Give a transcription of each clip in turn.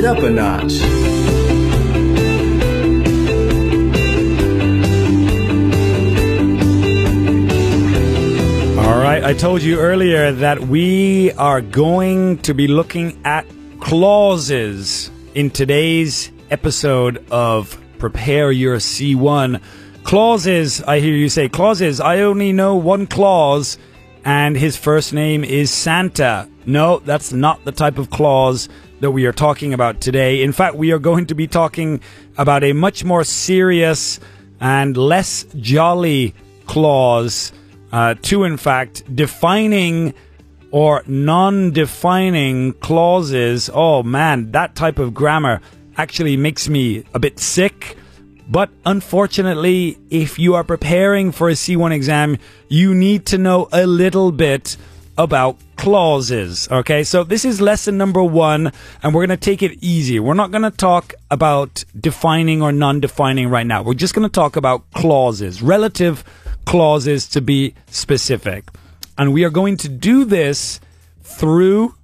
it up a notch. All right, I told you earlier that we are going to be looking at clauses in today's episode of Prepare Your C1. Clauses, I hear you say, clauses. I only know one clause, and his first name is Santa. No, that's not the type of clause that we are talking about today. In fact, we are going to be talking about a much more serious and less jolly clause. Uh, to, in fact, defining or non defining clauses. Oh man, that type of grammar actually makes me a bit sick. But unfortunately, if you are preparing for a C1 exam, you need to know a little bit about clauses. Okay, so this is lesson number one, and we're going to take it easy. We're not going to talk about defining or non defining right now. We're just going to talk about clauses, relative clauses to be specific. And we are going to do this through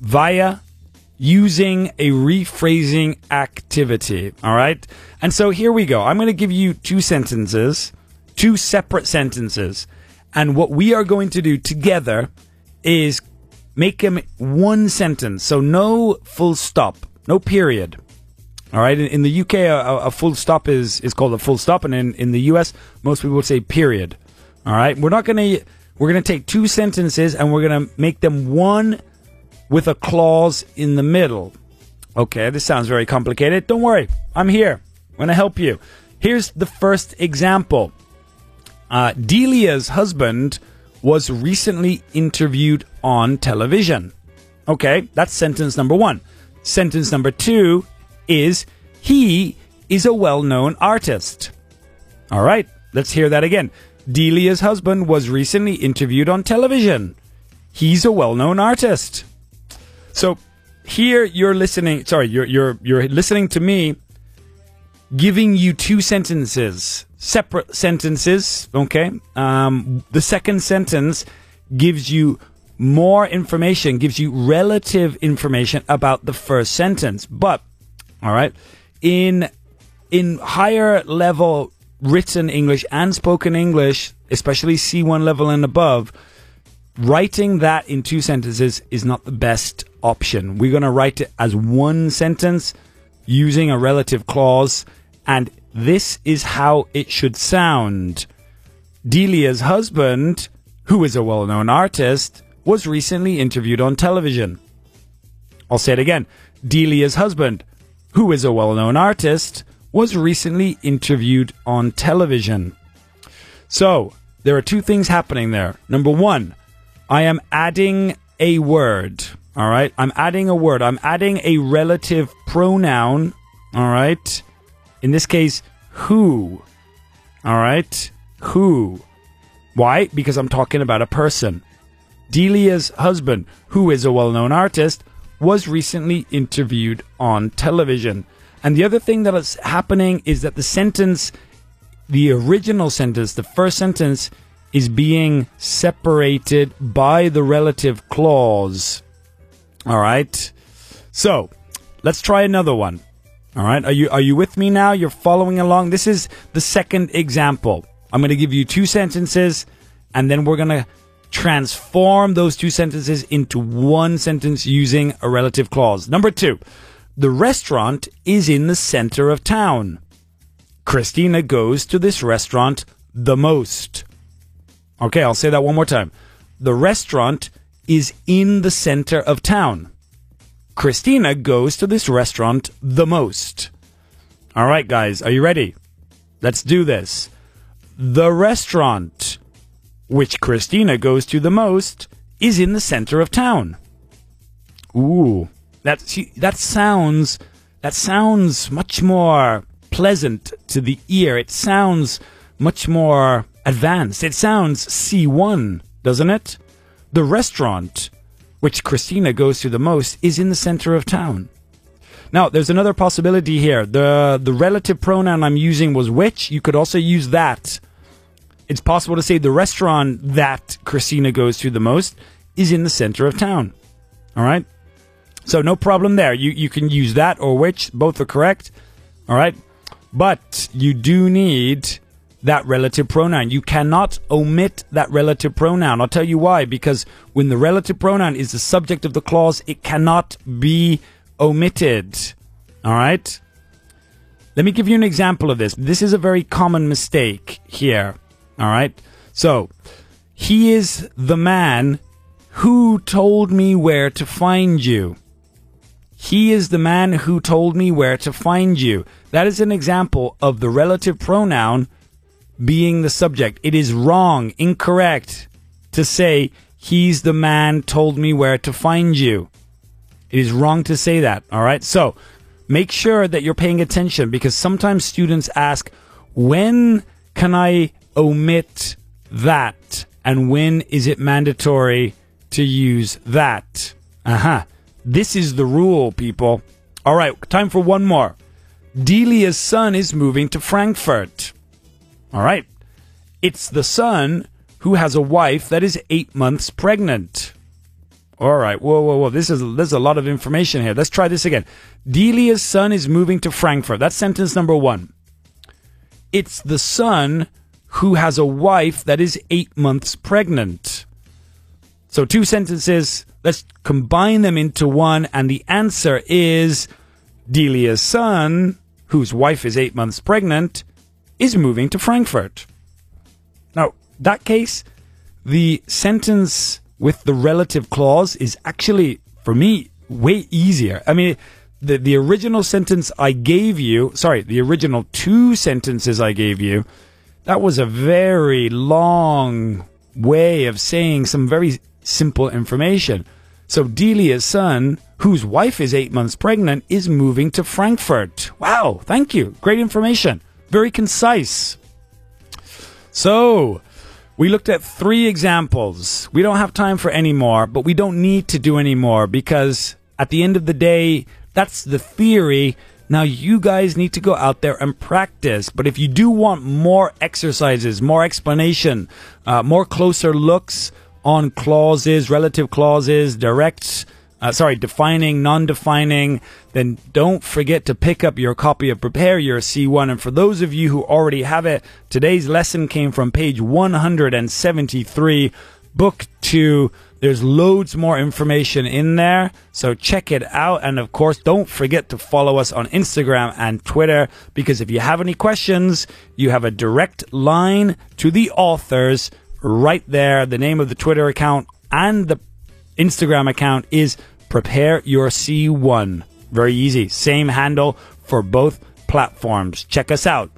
via using a rephrasing activity. All right. And so here we go. I'm going to give you two sentences, two separate sentences. And what we are going to do together is make them one sentence. So no full stop, no period. All right. In, in the UK, a, a, full stop is, is called a full stop. And in, in the US, most people would say period. All right. We're not going to, we're going to take two sentences and we're going to make them one with a clause in the middle. Okay. This sounds very complicated. Don't worry. I'm here. I'm going to help you. Here's the first example. Uh, Delia's husband was recently interviewed on television. Okay. That's sentence number one. Sentence number two is he is a well known artist. All right, let's hear that again. Delia's husband was recently interviewed on television. He's a well known artist. So here you're listening, sorry, you're, you're, you're listening to me giving you two sentences, separate sentences, okay? Um, the second sentence gives you more information, gives you relative information about the first sentence. But all right. In in higher level written English and spoken English, especially C1 level and above, writing that in two sentences is not the best option. We're going to write it as one sentence using a relative clause, and this is how it should sound. Delia's husband, who is a well known artist, was recently interviewed on television. I'll say it again. Delia's husband, who is a well known artist, was recently interviewed on television. So, there are two things happening there. Number one, I am adding a word. All right. I'm adding a word. I'm adding a relative pronoun. All right. In this case, who. All right. Who. Why? Because I'm talking about a person. Delia's husband, who is a well known artist, was recently interviewed on television. And the other thing that is happening is that the sentence, the original sentence, the first sentence, is being separated by the relative clause. All right. So let's try another one. All right. Are you are you with me now? You're following along. This is the second example. I'm going to give you two sentences, and then we're going to transform those two sentences into one sentence using a relative clause. Number two, the restaurant is in the center of town. Christina goes to this restaurant the most. Okay, I'll say that one more time. The restaurant is in the center of town. Christina goes to this restaurant the most. All right, guys, are you ready? Let's do this. The restaurant which Christina goes to the most, is in the center of town. Ooh, that that sounds that sounds much more pleasant to the ear. It sounds much more advanced. It sounds C1, doesn't it? The restaurant, which Christina goes to the most, is in the center of town. Now, there's another possibility here. The the relative pronoun I'm using was which. You could also use that it's possible to say the restaurant that Christina goes to the most is in the center of town. All right. So no problem there. You you can use that or which. Both are correct. All right. But you do need that relative pronoun. You cannot omit that relative pronoun. I'll tell you why. Because when the relative pronoun is the subject of the clause, it cannot be omitted. All right. Let me give you an example of this. This is a very common mistake here. All right. So, he is the man who told me where to find you. He is the man who told me where to find you. That is an example of the relative pronoun being the subject. It is wrong, incorrect to say, he's the man told me where to find you. It is wrong to say that. All right. So make sure that you're paying attention because sometimes students ask, when can I omit that? And when is it mandatory to use that? Uh huh. This is the rule, people. All right. Time for one more. Delia's son is moving to Frankfurt. All right. It's the son who has a wife that is eight months pregnant. All right. Whoa, whoa, whoa. This is there's a lot of information here. Let's try this again. Delia's son is moving to Frankfurt. That's sentence number one. It's the son who has a wife that is eight months pregnant. So two sentences. Let's combine them into one, and the answer is Delia's son, whose wife is eight months pregnant, is moving to Frankfurt. Now, that case, the sentence with the relative clause is actually, for me, way easier. I mean, the, the original sentence I gave you, sorry, the original two sentences I gave you, that was a very long way of saying some very simple information. So Delia's son, whose wife is eight months pregnant, is moving to Frankfurt. Wow, thank you. Great information. Very concise. So, we looked at three examples. We don't have time for any more, but we don't need to do any more because at the end of the day, that's the theory. Now you guys need to go out there and practice. But if you do want more exercises, more explanation, uh, more closer looks on clauses, relative clauses, direct uh, sorry, defining, non-defining, then don't forget to pick up your copy of Prepare Your C1. And for those of you who already have it, today's lesson came from page 173, book two. There's loads more information in there, so check it out. And of course, don't forget to follow us on Instagram and Twitter because if you have any questions, you have a direct line to the authors right there. The name of the Twitter account and the Instagram account is Prepare Your C1. Very easy. Same handle for both platforms. Check us out.